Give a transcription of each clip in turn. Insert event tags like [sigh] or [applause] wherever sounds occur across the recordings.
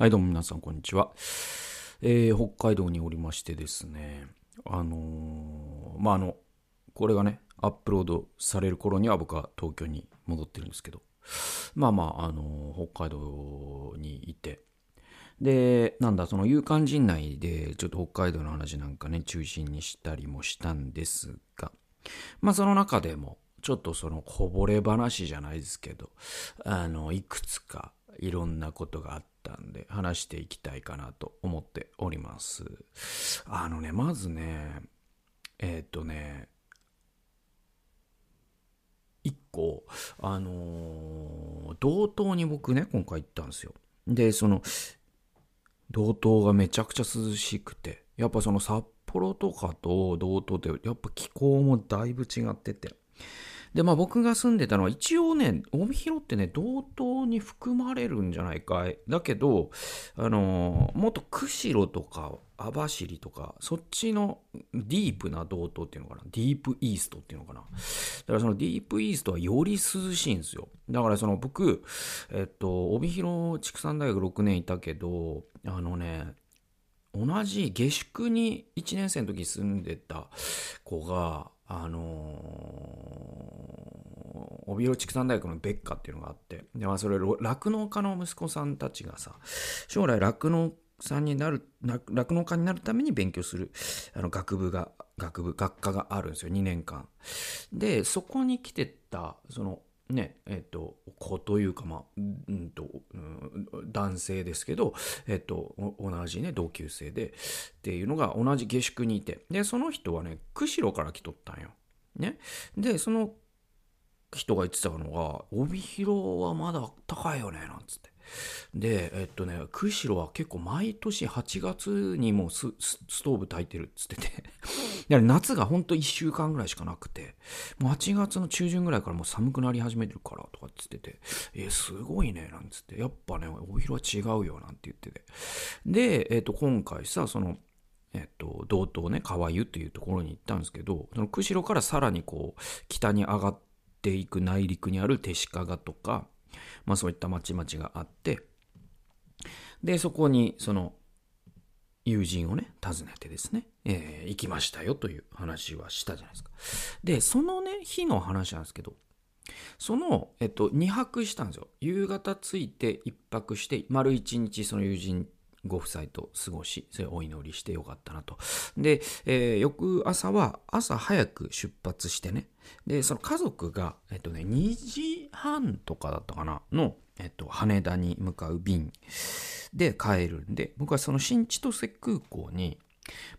はい、どうも皆さん、こんにちは。えー、北海道におりましてですね、あのーまあ、あの、これがね、アップロードされる頃には僕は東京に戻ってるんですけど、まあまあ、あのー北海道にいて、で、なんだ、その勇敢陣内で、ちょっと北海道の話なんかね、中心にしたりもしたんですが、まあ、その中でも、ちょっとそのこぼれ話じゃないですけど、あの、いくつかいろんなことがあったんで、話していきたいかなと思っております。あのね、まずね、えーっとね、一個、あのー道東に僕ね、今回行ったんですよ。で、その、道東がめちゃくちゃ涼しくて、やっぱその札幌とかと道東って、やっぱ気候もだいぶ違ってて。で、まあ僕が住んでたのは一応ね、帯広ってね、道東に含まれるんじゃないかい。だけど、あのーもっと釧路とか網走とか、そっちのディープな道東っていうのかな。ディープイーストっていうのかな。だからそのディープイーストはより涼しいんですよ。だからその僕、えっと、帯広畜産大学6年いたけど、あのね、同じ下宿に1年生の時住んでた子が、あのー帯広畜産大学の別科っていうのがあって、でまあ、それ、酪農家の息子さんたちがさ、将来酪農さんになる、酪農家になるために勉強する、あの、学部が、学部、学科があるんですよ、2年間。で、そこに来てた、その、ね、えっ、と、子というか、まあ、うんと、うん男性ですけど、えっ、と、同じね、同級生で、っていうのが同じ下宿にいて、で、その人はね、釧路から来とったんよ。ね。で、その人が言ってたのが、帯広はまだ高いよね、なんつって。で、えっとね、釧路は結構毎年8月にもうストーブ焚いてるっつってて。夏がほんと1週間ぐらいしかなくて、もう8月の中旬ぐらいからもう寒くなり始めてるからとかっつってて、えすごいね、なんつって、やっぱね、帯広は違うよ、なんて言ってて。で、えっと、今回さ、その、えっと、道東ね、川湯っていうところに行ったんですけど、その釧路からさらにこう、北に上がっていく内陸にある手鹿賀とか、まあそういったまちまちがあって、で、そこにその友人をね、訪ねてですね、えー行きましたよという話はしたじゃないですか。で、そのね、日の話なんですけど、その、えっと、2泊したんですよ。夕方着いて1泊して、丸1日その友人ご夫妻と過ごし、それお祈りしてよかったなと。で、えー翌朝は朝早く出発してね、で、その家族が、えっとね、2時半とかだったかな、の、えっと、羽田に向かう便で帰るんで、僕はその新千歳空港に、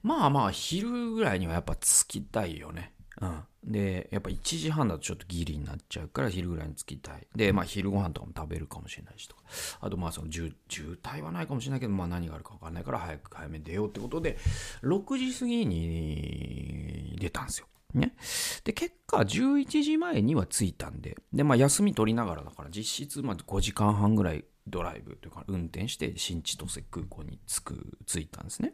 まあまあ昼ぐらいにはやっぱ着きたいよね。うん。で、やっぱ1時半だとちょっとギリになっちゃうから昼ぐらいに着きたい。で、まあ昼ご飯とかも食べるかもしれないしとか。あとまあその渋渋滞はないかもしれないけど、まあ何があるか分かんないから早く早めに出ようってことで、6時過ぎに出たんですよ。ね。で、結果11時前には着いたんで、で、まあ休み取りながらだから実質まあ5時間半ぐらいドライブというか運転して新千歳空港に着く、着いたんですね。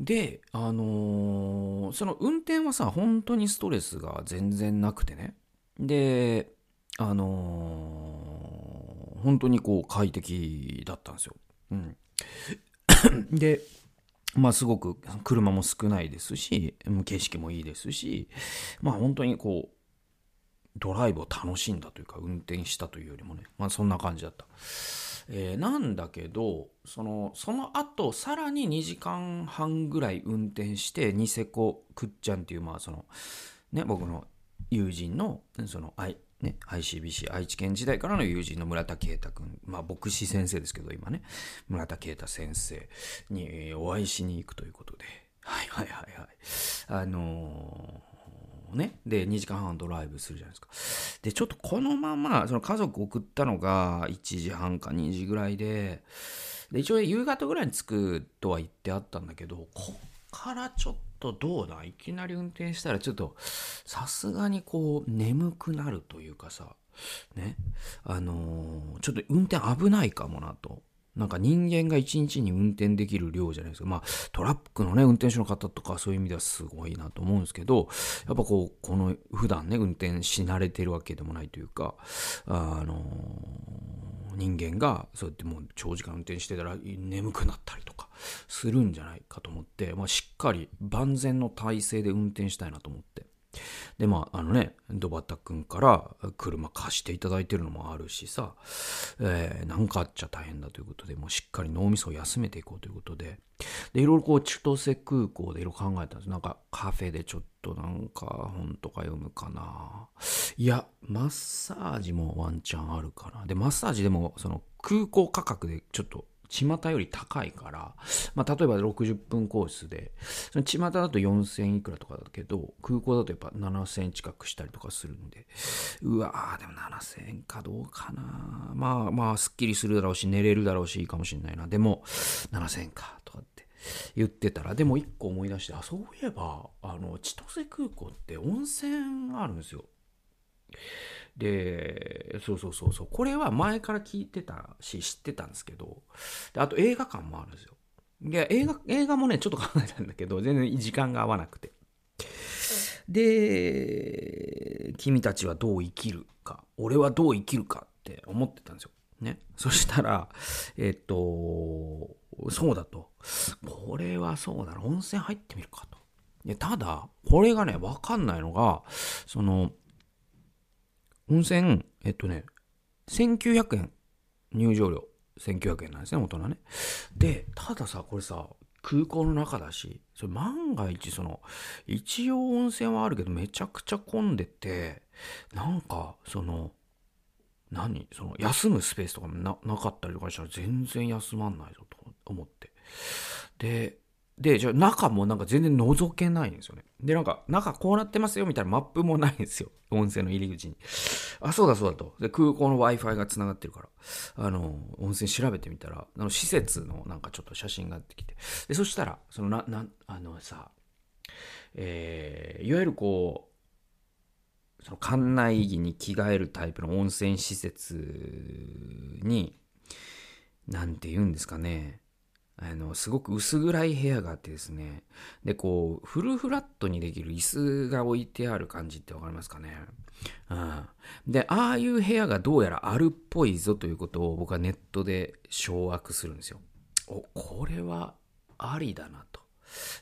で、あのーその運転はさ、本当にストレスが全然なくてね。で、あのー本当にこう快適だったんですよ。うん。で、まあすごく車も少ないですし、景色もいいですし、まあ本当にこう、ドライブを楽しんだというか、運転したというよりもね、まあそんな感じだった。えーなんだけど、その、その後、さらに2時間半ぐらい運転して、ニセコくっちゃんっていう、まあその、ね、僕の友人の、その、I、ね、ICBC 愛知県時代からの友人の村田啓太君、まあ牧師先生ですけど、今ね、村田啓太先生にお会いしに行くということで、はいはいはいはい。あのーね。で、2時間半ドライブするじゃないですか。で、ちょっとこのまま、その家族送ったのが1時半か2時ぐらいで、で、一応夕方ぐらいに着くとは言ってあったんだけど、こっからちょっとどうだ？いきなり運転したらちょっと、さすがにこう、眠くなるというかさ、ね。あのーちょっと運転危ないかもなと。なんか人間が一日に運転できる量じゃないですか。まあトラックのね、運転手の方とかそういう意味ではすごいなと思うんですけど、やっぱこう、この普段ね、運転し慣れてるわけでもないというか、あのー人間がそうやってもう長時間運転してたら眠くなったりとかするんじゃないかと思って、まあ、しっかり万全の体制で運転したいなと思ってでまああのねドバタ君から車貸していただいてるのもあるしさえー、なんかあっちゃ大変だということでもうしっかり脳みそを休めていこうということで。でいろいろこう千歳空港でいろいろ考えたんです。なんかカフェでちょっとなんか本とか読むかな。いやマッサージもワンチャンあるかな。でマッサージでもその空港価格でちょっと巷より高いから、まあ、例えば60分コースで、その巷だと4000いくらとかだけど、空港だとやっぱ7000近くしたりとかするんで、うわー、でも7000円かどうかな。まあまあ、すっきりするだろうし、寝れるだろうし、いいかもしれないな。でも、7000円か、とかって言ってたら、でも一個思い出して、あ、そういえば、あの、千歳空港って温泉あるんですよ。で、そうそうそうそう。これは前から聞いてたし、知ってたんですけど、であと映画館もあるんですよ。で、映画、映画もね、ちょっと考えたんだけど、全然時間が合わなくて。で、君たちはどう生きるか、俺はどう生きるかって思ってたんですよ。ね。そしたら、えっと、そうだと。これはそうだな。温泉入ってみるかと。でただ、これがね、わかんないのが、その、温泉、えっとね、1900円、入場料1900円なんですね、大人ね。で、たださ、これさ、空港の中だし、それ万が一その、一応温泉はあるけどめちゃくちゃ混んでて、なんか、その、何？その、休むスペースとかななかったりとかしたら全然休まんないぞと思って。で、で、じゃあ中もなんか全然覗けないんですよね。で、なんか中こうなってますよみたいなマップもないんですよ。[laughs] 温泉の入り口に。あ、そうだそうだと。で、空港の Wi-Fi が繋がってるから、あの、温泉調べてみたら、あの、施設のなんかちょっと写真が出てきて。で、そしたら、そのな、な、あのさ、えー、いわゆるこう、その館内着に着替えるタイプの温泉施設に、なんて言うんですかね。あの、すごく薄暗い部屋があってですね。で、こう、フルフラットにできる椅子が置いてある感じってわかりますかね。うん。で、ああいう部屋がどうやらあるっぽいぞということを僕はネットで掌握するんですよ。お、これはありだなと。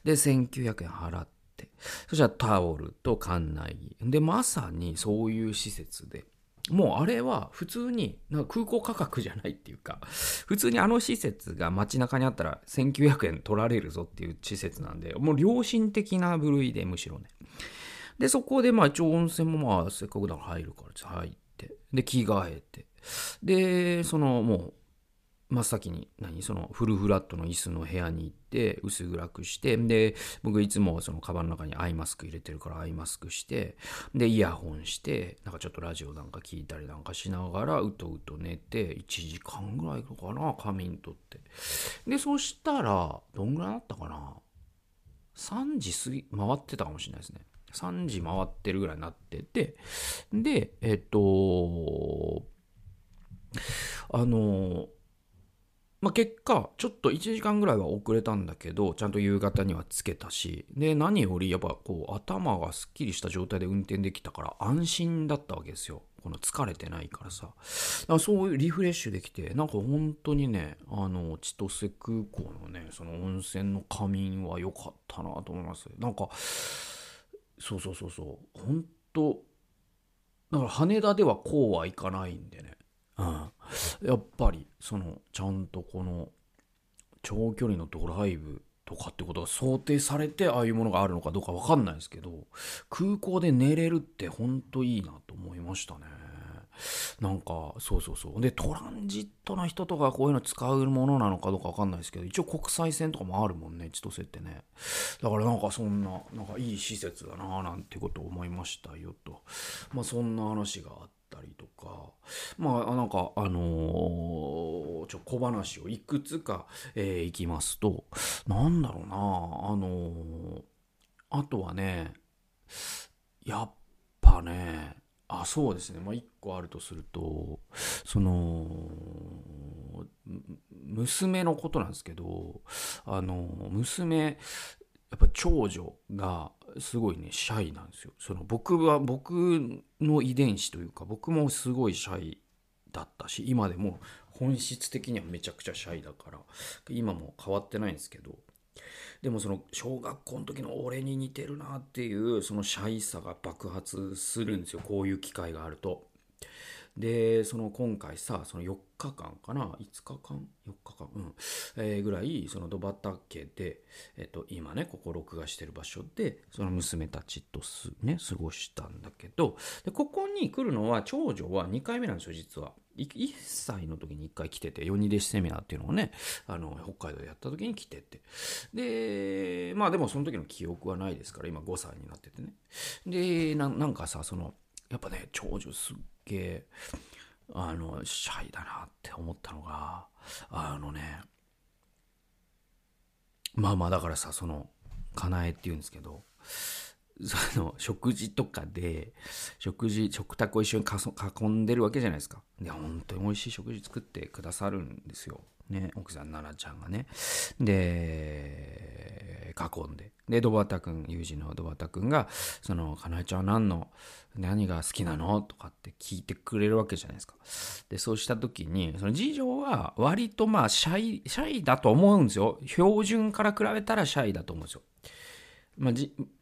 で、1900円払って。そしたらタオルと館内着。で、まさにそういう施設で。もうあれは普通になんか空港価格じゃないっていうか、普通にあの施設が街中にあったら1900円取られるぞっていう施設なんで、もう良心的な部類でむしろね。で、そこでまあ一応温泉もまあせっかくだから入るから入って、で、着替えて、で、そのもう真っ先に何？そのフルフラットの椅子の部屋に行って薄暗くしてで僕いつもそのカバンの中にアイマスク入れてるからアイマスクしてでイヤホンしてなんかちょっとラジオなんか聞いたりなんかしながらうとうと寝て1時間ぐらいかな仮眠とって。でそしたらどんぐらいだったかな？3時過ぎ回ってたかもしれないですね。3時回ってるぐらいになっててでえっとあのまあ、結果、ちょっと1時間ぐらいは遅れたんだけど、ちゃんと夕方にはつけたし、で、何よりやっぱこう頭がすっきりした状態で運転できたから安心だったわけですよ。この疲れてないからさ。らそういうリフレッシュできて、なんか本当にね、あの、千歳空港のね、その温泉の仮眠は良かったなと思います。なんか、そうそうそうそう、本当だから羽田ではこうはいかないんでね。うん。やっぱりそのちゃんとこの長距離のドライブとかってことが想定されてああいうものがあるのかどうか分かんないですけど空港で寝れるってほんといいなと思いましたね。なんかそうそうそう。でトランジットな人とかこういうの使うものなのかどうか分かんないですけど一応国際線とかもあるもんね千歳ってね。だからなんかそんななんかいい施設だななんてことを思いましたよと。まあそんな話があってたりとかまあなんかあのー、ちょ小話をいくつか、えー、いきますとなんだろうなあのー、あとはねやっぱねあそうですねまあ一個あるとするとその娘のことなんですけどあの娘やっぱ長女がすごいねシャイなんですよその僕は僕の遺伝子というか僕もすごいシャイだったし今でも本質的にはめちゃくちゃシャイだから今も変わってないんですけどでもその小学校の時の俺に似てるなっていうそのシャイさが爆発するんですよこういう機会があると。でその今回さその4日間かな？5日間？4日間？うん、えー、ぐらいそのドバタ家で、えっと、今ねここ録画してる場所でその娘たちとすね過ごしたんだけどでここに来るのは長女は2回目なんですよ実は。1歳の時に1回来てて、四二弟子セミナーっていうのをね、あの、北海道でやった時に来てて。で、まあでもその時の記憶はないですから、今5歳になっててね。で、なんかさ、その、やっぱね、長女すっげあのシャイだなって思ったのがあのねまあまあだからさそのかなえっていうんですけどその食事とかで食事食卓を一緒に囲んでるわけじゃないですか。で本当に美味しい食事作ってくださるんですよ。ね奥さん奈々ちゃんがねで囲んででドバタ君友人のドバタ君がそのかなえちゃんは何の何が好きなのとかって聞いてくれるわけじゃないですか。で、そうした時に、その次女は割とまあシャイ、シャイだと思うんですよ。標準から比べたらシャイだと思うんですよ。まあ、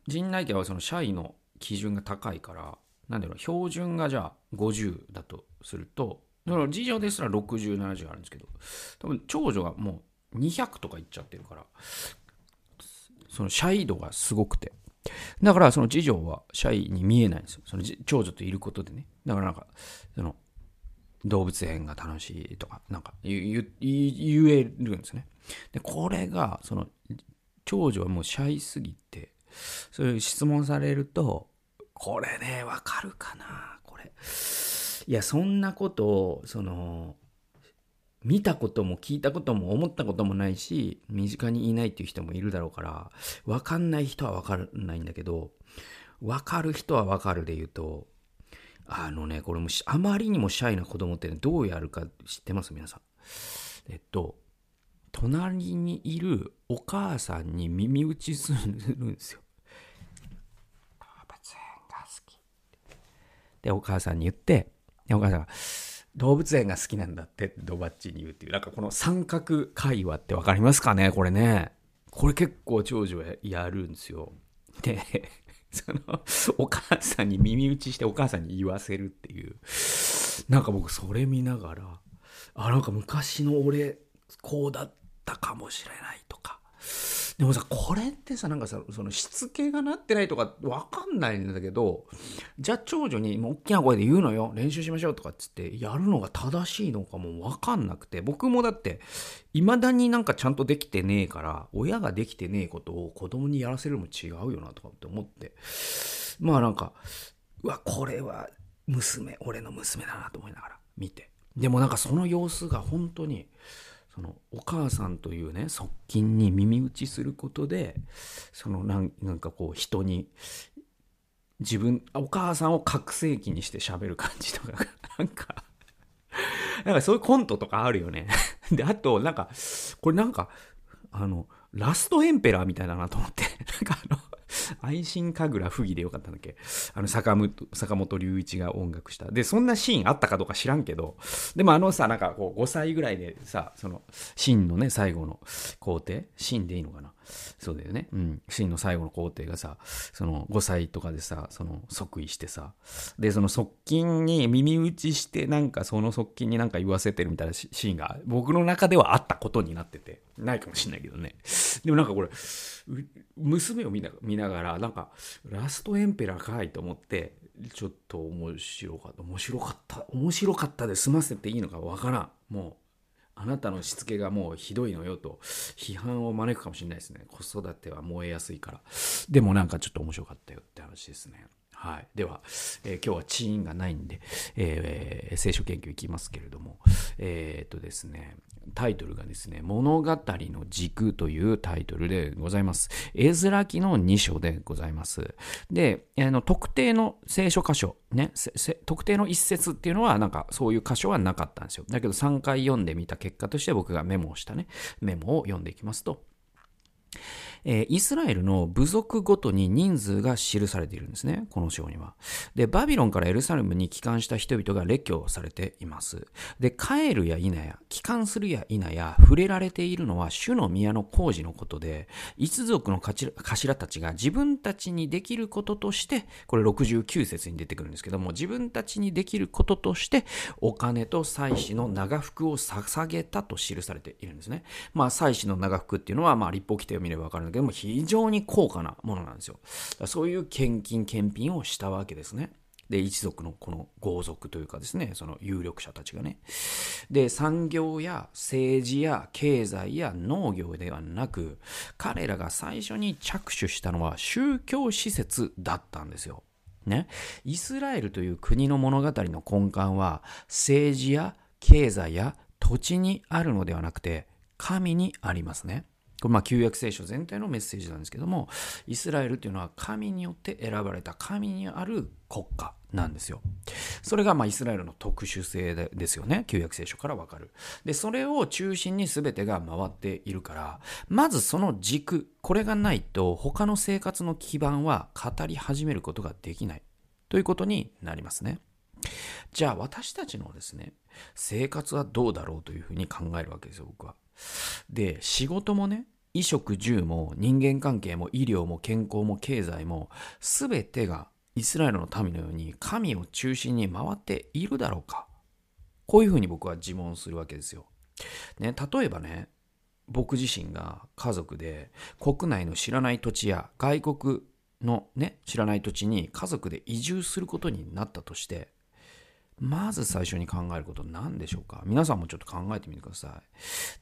陣内家はそのシャイの基準が高いから、なんだろう、標準がじゃあ50だとすると、だから次女ですら60、70あるんですけど、多分長女がもう200とかいっちゃってるから、そのシャイ度がすごくて。だからその次女はシャイに見えないんですよ。その長女といることでね。だからなんか、その動物園が楽しいとか、なんか言えるんですね。で、これが、その長女はもうシャイすぎて、そういう質問されると、これね、わかるかなこれ。いや、そんなことを、その、見たことも聞いたことも思ったこともないし、身近にいないっていう人もいるだろうから、わかんない人はわかんないんだけど、わかる人はわかるで言うと、あのね、これもあまりにもシャイな子供って、どうやるか知ってます？皆さん。えっと、隣にいるお母さんに耳打ちするんですよ。動物園が好き。で、お母さんに言って、でお母さんが、動物園が好きなんだってドバッチに言うっていう。なんかこの三角会話って分かりますかね？これね。これ結構長女やるんですよ。で [laughs] そのお母さんに耳打ちしてお母さんに言わせるっていう。なんか僕それ見ながらあなんか昔の俺こうだったかもしれないとか。でもさ、これってさ、なんかさ、そのしつけがなってないとかわかんないんだけど、じゃあ長女にもう大きな声で言うのよ、練習しましょうとかっつってやるのが正しいのかもわかんなくて、僕もだって、未だになんかちゃんとできてねえから、親ができてねえことを子供にやらせるのも違うよなとかって思って、まあなんか、うわ、これは娘、俺の娘だなと思いながら見て。でもなんかその様子が本当に、そのお母さんというね側近に耳打ちすることでそのなんかこう人に自分お母さんを覚醒器にして喋る感じとか [laughs] なんかなんかそういうコントとかあるよね。[laughs] であとなんかこれなんかあのラストエンペラーみたいだなと思って。[laughs] なんかあの愛心神楽不義でよかったんだっけ？あの坂本、坂本龍一が音楽した。で、そんなシーンあったかどうか知らんけど、でもあのさ、なんかこう5歳ぐらいでさ、その、シーンのね、最後の工程？シーンでいいのかな？そうだよね。うん。シーンの最後の工程がさ、その5歳とかでさ、その即位してさ、で、その側近に耳打ちして、なんかその側近になんか言わせてるみたいなシーンが僕の中ではあったことになってて、ないかもしんないけどね。でもなんかこれ、娘を見な見ながら、なんか、ラストエンペラーかいと思って、ちょっと面白かった。面白かった。面白かったで済ませていいのかわからん。もう、あなたのしつけがもうひどいのよと批判を招くかもしれないですね。子育ては燃えやすいから。でもなんかちょっと面白かったよって話ですね。はい。では、えー、今日はチーンがないんで、えー、聖書研究いきますけれども、えー、っとですね、タイトルがですね、物語の軸というタイトルでございます。絵面記の2章でございます。で、あの特定の聖書箇所、ね、特定の一節っていうのは、なんかそういう箇所はなかったんですよ。だけど3回読んでみた結果として僕がメモをしたね、メモを読んでいきますと、えー、イスラエルの部族ごとに人数が記されているんですね、この章には。で、バビロンからエルサレムに帰還した人々が列挙されています。で、帰るや否や、帰還するや否や、触れられているのは主の宮の工事のことで、一族の頭たちが自分たちにできることとして、これ69節に出てくるんですけども、自分たちにできることとして、お金と祭祀の長服を捧げたと記されているんですね。まあ、祭祀の長服っていうのは、まあ、立法規定を見ればわかるんだけども、非常に高価なものなんですよ。そういう献金、献品をしたわけですね。で、一族のこの豪族というかですね、その有力者たちがね。で、産業や政治や経済や農業ではなく、彼らが最初に着手したのは宗教施設だったんですよ。ね。イスラエルという国の物語の根幹は、政治や経済や土地にあるのではなくて、神にありますね。これまあ旧約聖書全体のメッセージなんですけども、イスラエルっていうのは神によって選ばれた神にある国家なんですよ。それがまあイスラエルの特殊性ですよね。旧約聖書からわかる。で、それを中心に全てが回っているから、まずその軸、これがないと他の生活の基盤は語り始めることができないということになりますね。じゃあ私たちのですね、生活はどうだろうというふうに考えるわけですよ、僕は。で、仕事もね、衣食住も人間関係も医療も健康も経済も全てがイスラエルの民のように神を中心に回っているだろうかこういうふうに僕は自問するわけですよ。ね、例えばね、僕自身が家族で国内の知らない土地や外国のね、知らない土地に家族で移住することになったとして、まず最初に考えること何でしょうか？皆さんもちょっと考えてみてくださ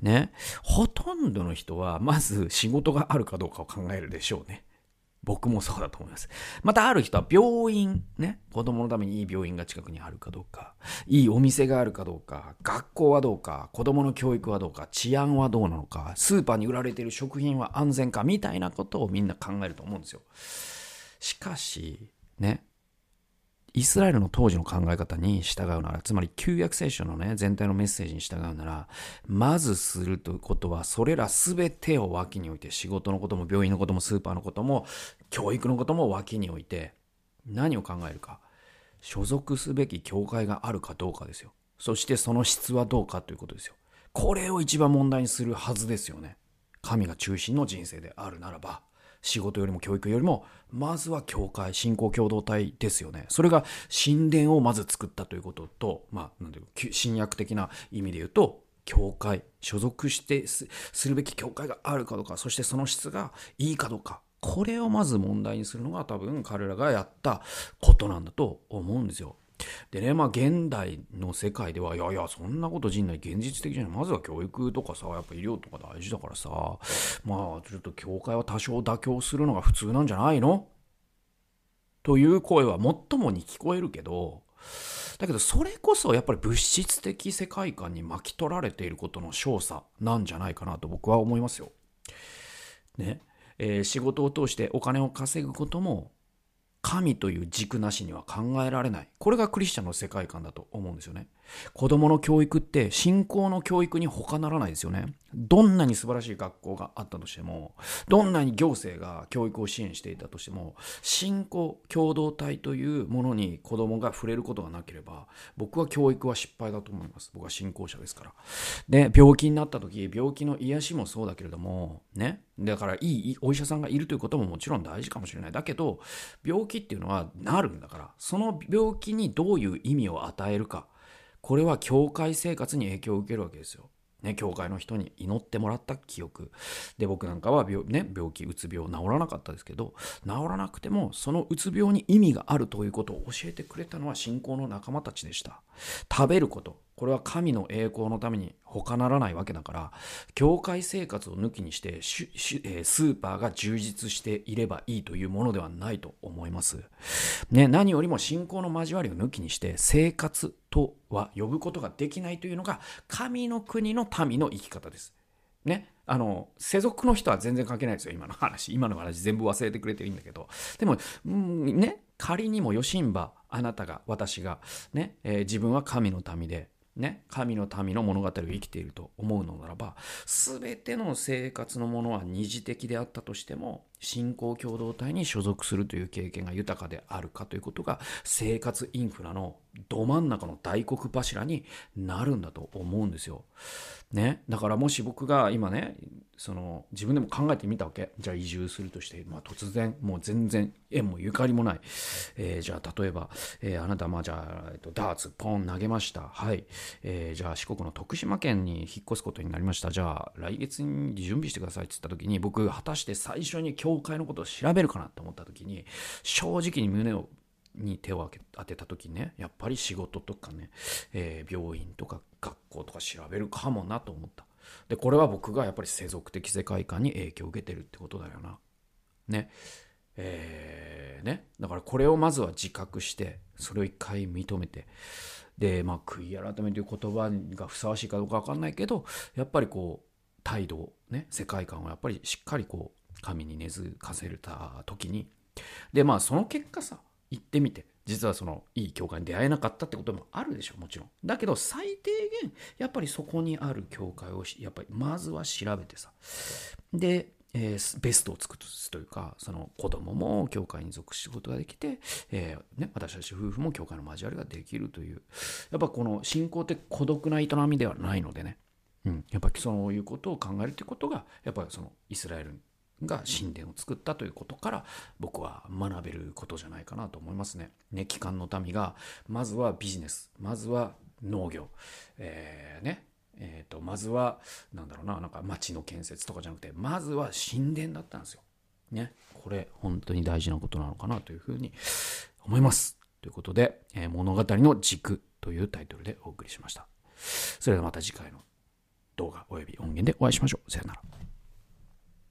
い。ね。ほとんどの人は、まず仕事があるかどうかを考えるでしょうね。僕もそうだと思います。またある人は病院、ね。子供のためにいい病院が近くにあるかどうか、いいお店があるかどうか、学校はどうか、子供の教育はどうか、治安はどうなのか、スーパーに売られている食品は安全か、みたいなことをみんな考えると思うんですよ。しかし、ね。イスラエルの当時の考え方に従うなら、つまり旧約聖書のね、全体のメッセージに従うなら、まずするということは、それらすべてを脇に置いて、仕事のことも病院のこともスーパーのことも、教育のことも脇に置いて、何を考えるか。所属すべき教会があるかどうかですよ。そしてその質はどうかということですよ。これを一番問題にするはずですよね。神が中心の人生であるならば。仕事よりも教育よりも、まずは教会、信仰共同体ですよね。それが神殿をまず作ったということと、まあ、なんていう新約的な意味で言うと、教会、所属してするべき教会があるかどうか、そしてその質がいいかどうか、これをまず問題にするのが多分彼らがやったことなんだと思うんですよ。でね、まあ現代の世界では、いやいや、そんなこと人内現実的じゃない。まずは教育とかさ、やっぱ医療とか大事だからさ、まあちょっと教会は多少妥協するのが普通なんじゃないの？という声は最もに聞こえるけど、だけどそれこそやっぱり物質的世界観に巻き取られていることの少佐なんじゃないかなと僕は思いますよ。ね。えー、仕事を通してお金を稼ぐことも神という軸なしには考えられない。これがクリスチャンの世界観だと思うんですよね。子供の教育って信仰の教育に他ならないですよね。どんなに素晴らしい学校があったとしても、どんなに行政が教育を支援していたとしても、信仰共同体というものに子供が触れることがなければ、僕は教育は失敗だと思います。僕は信仰者ですから。で、病気になった時、病気の癒しもそうだけれども、ね。だからいいお医者さんがいるということももちろん大事かもしれない。だけど、病気気っていうのはなるんだから、その病気にどういう意味を与えるか。これは教会生活に影響を受けるわけですよ。ね、教会の人に祈ってもらった記憶。で、僕なんかは病,、ね、病気、うつ病、治らなかったですけど、治らなくても、そのうつ病に意味があるということを教えてくれたのは信仰の仲間たちでした。食べること。これは神の栄光のために他ならないわけだから、教会生活を抜きにして、スーパーが充実していればいいというものではないと思います。ね、何よりも信仰の交わりを抜きにして、生活とは呼ぶことができないというのが、神の国の民の生き方です。ね。あの、世俗の人は全然関係ないですよ、今の話。今の話全部忘れてくれていいんだけど。でも、うん、ね、仮にもよしんば、あなたが、私が、ね、えー、自分は神の民で、ね、神の民の物語を生きていると思うのならば全ての生活のものは二次的であったとしても信仰共同体に所属するという経験が豊かであるかということが生活インフラのど真ん中の大黒柱になるんだと思うんですよ。ね、だからもし僕が今ねその自分でも考えてみたわけ。じゃあ移住するとして、まあ、突然もう全然縁もゆかりもない、えー、じゃあ例えば、えー、あなたまあじゃあ、えっと、ダーツポン投げました。はい、えー、じゃあ四国の徳島県に引っ越すことになりました。じゃあ来月に準備してくださいって言った時に僕果たして最初に教会のことを調べるかなと思った時に正直に胸をに手を当てた時にねやっぱり仕事とかね、えー、病院とか学校とか調べるかもなと思った。でこれは僕がやっぱり世俗的世界観に影響を受けてるってことだよな。ね。えー、ね。だからこれをまずは自覚してそれを一回認めてでまあ悔い改めという言葉がふさわしいかどうか分かんないけどやっぱりこう態度ね世界観をやっぱりしっかりこう神に根付かせた時にでまあその結果さ行ってみて実はそのいい教会に出会えなかったってこともあるでしょもちろん。だけど最低限やっぱりそこにある教会をやっぱりまずは調べてさ。で、えー、ベストを尽くすというかその子供も教会に属することができて、えーね、私たち夫婦も教会の交わりができるという。やっぱこの信仰って孤独な営みではないのでね。うん、やっぱりそういうことを考えるということがやっぱりそのイスラエルが神殿を作ったということから僕は学べることじゃないかなと思いますね。ね帰還の民がまずはビジネスまずは農業、えー、ねえーと、まずはなんだろうななんか町の建設とかじゃなくてまずは神殿だったんですよ。ねこれ本当に大事なことなのかなというふうに思います。ということで、えー、物語の軸というタイトルでお送りしました。それではまた次回の動画および音源でお会いしましょう。さよなら。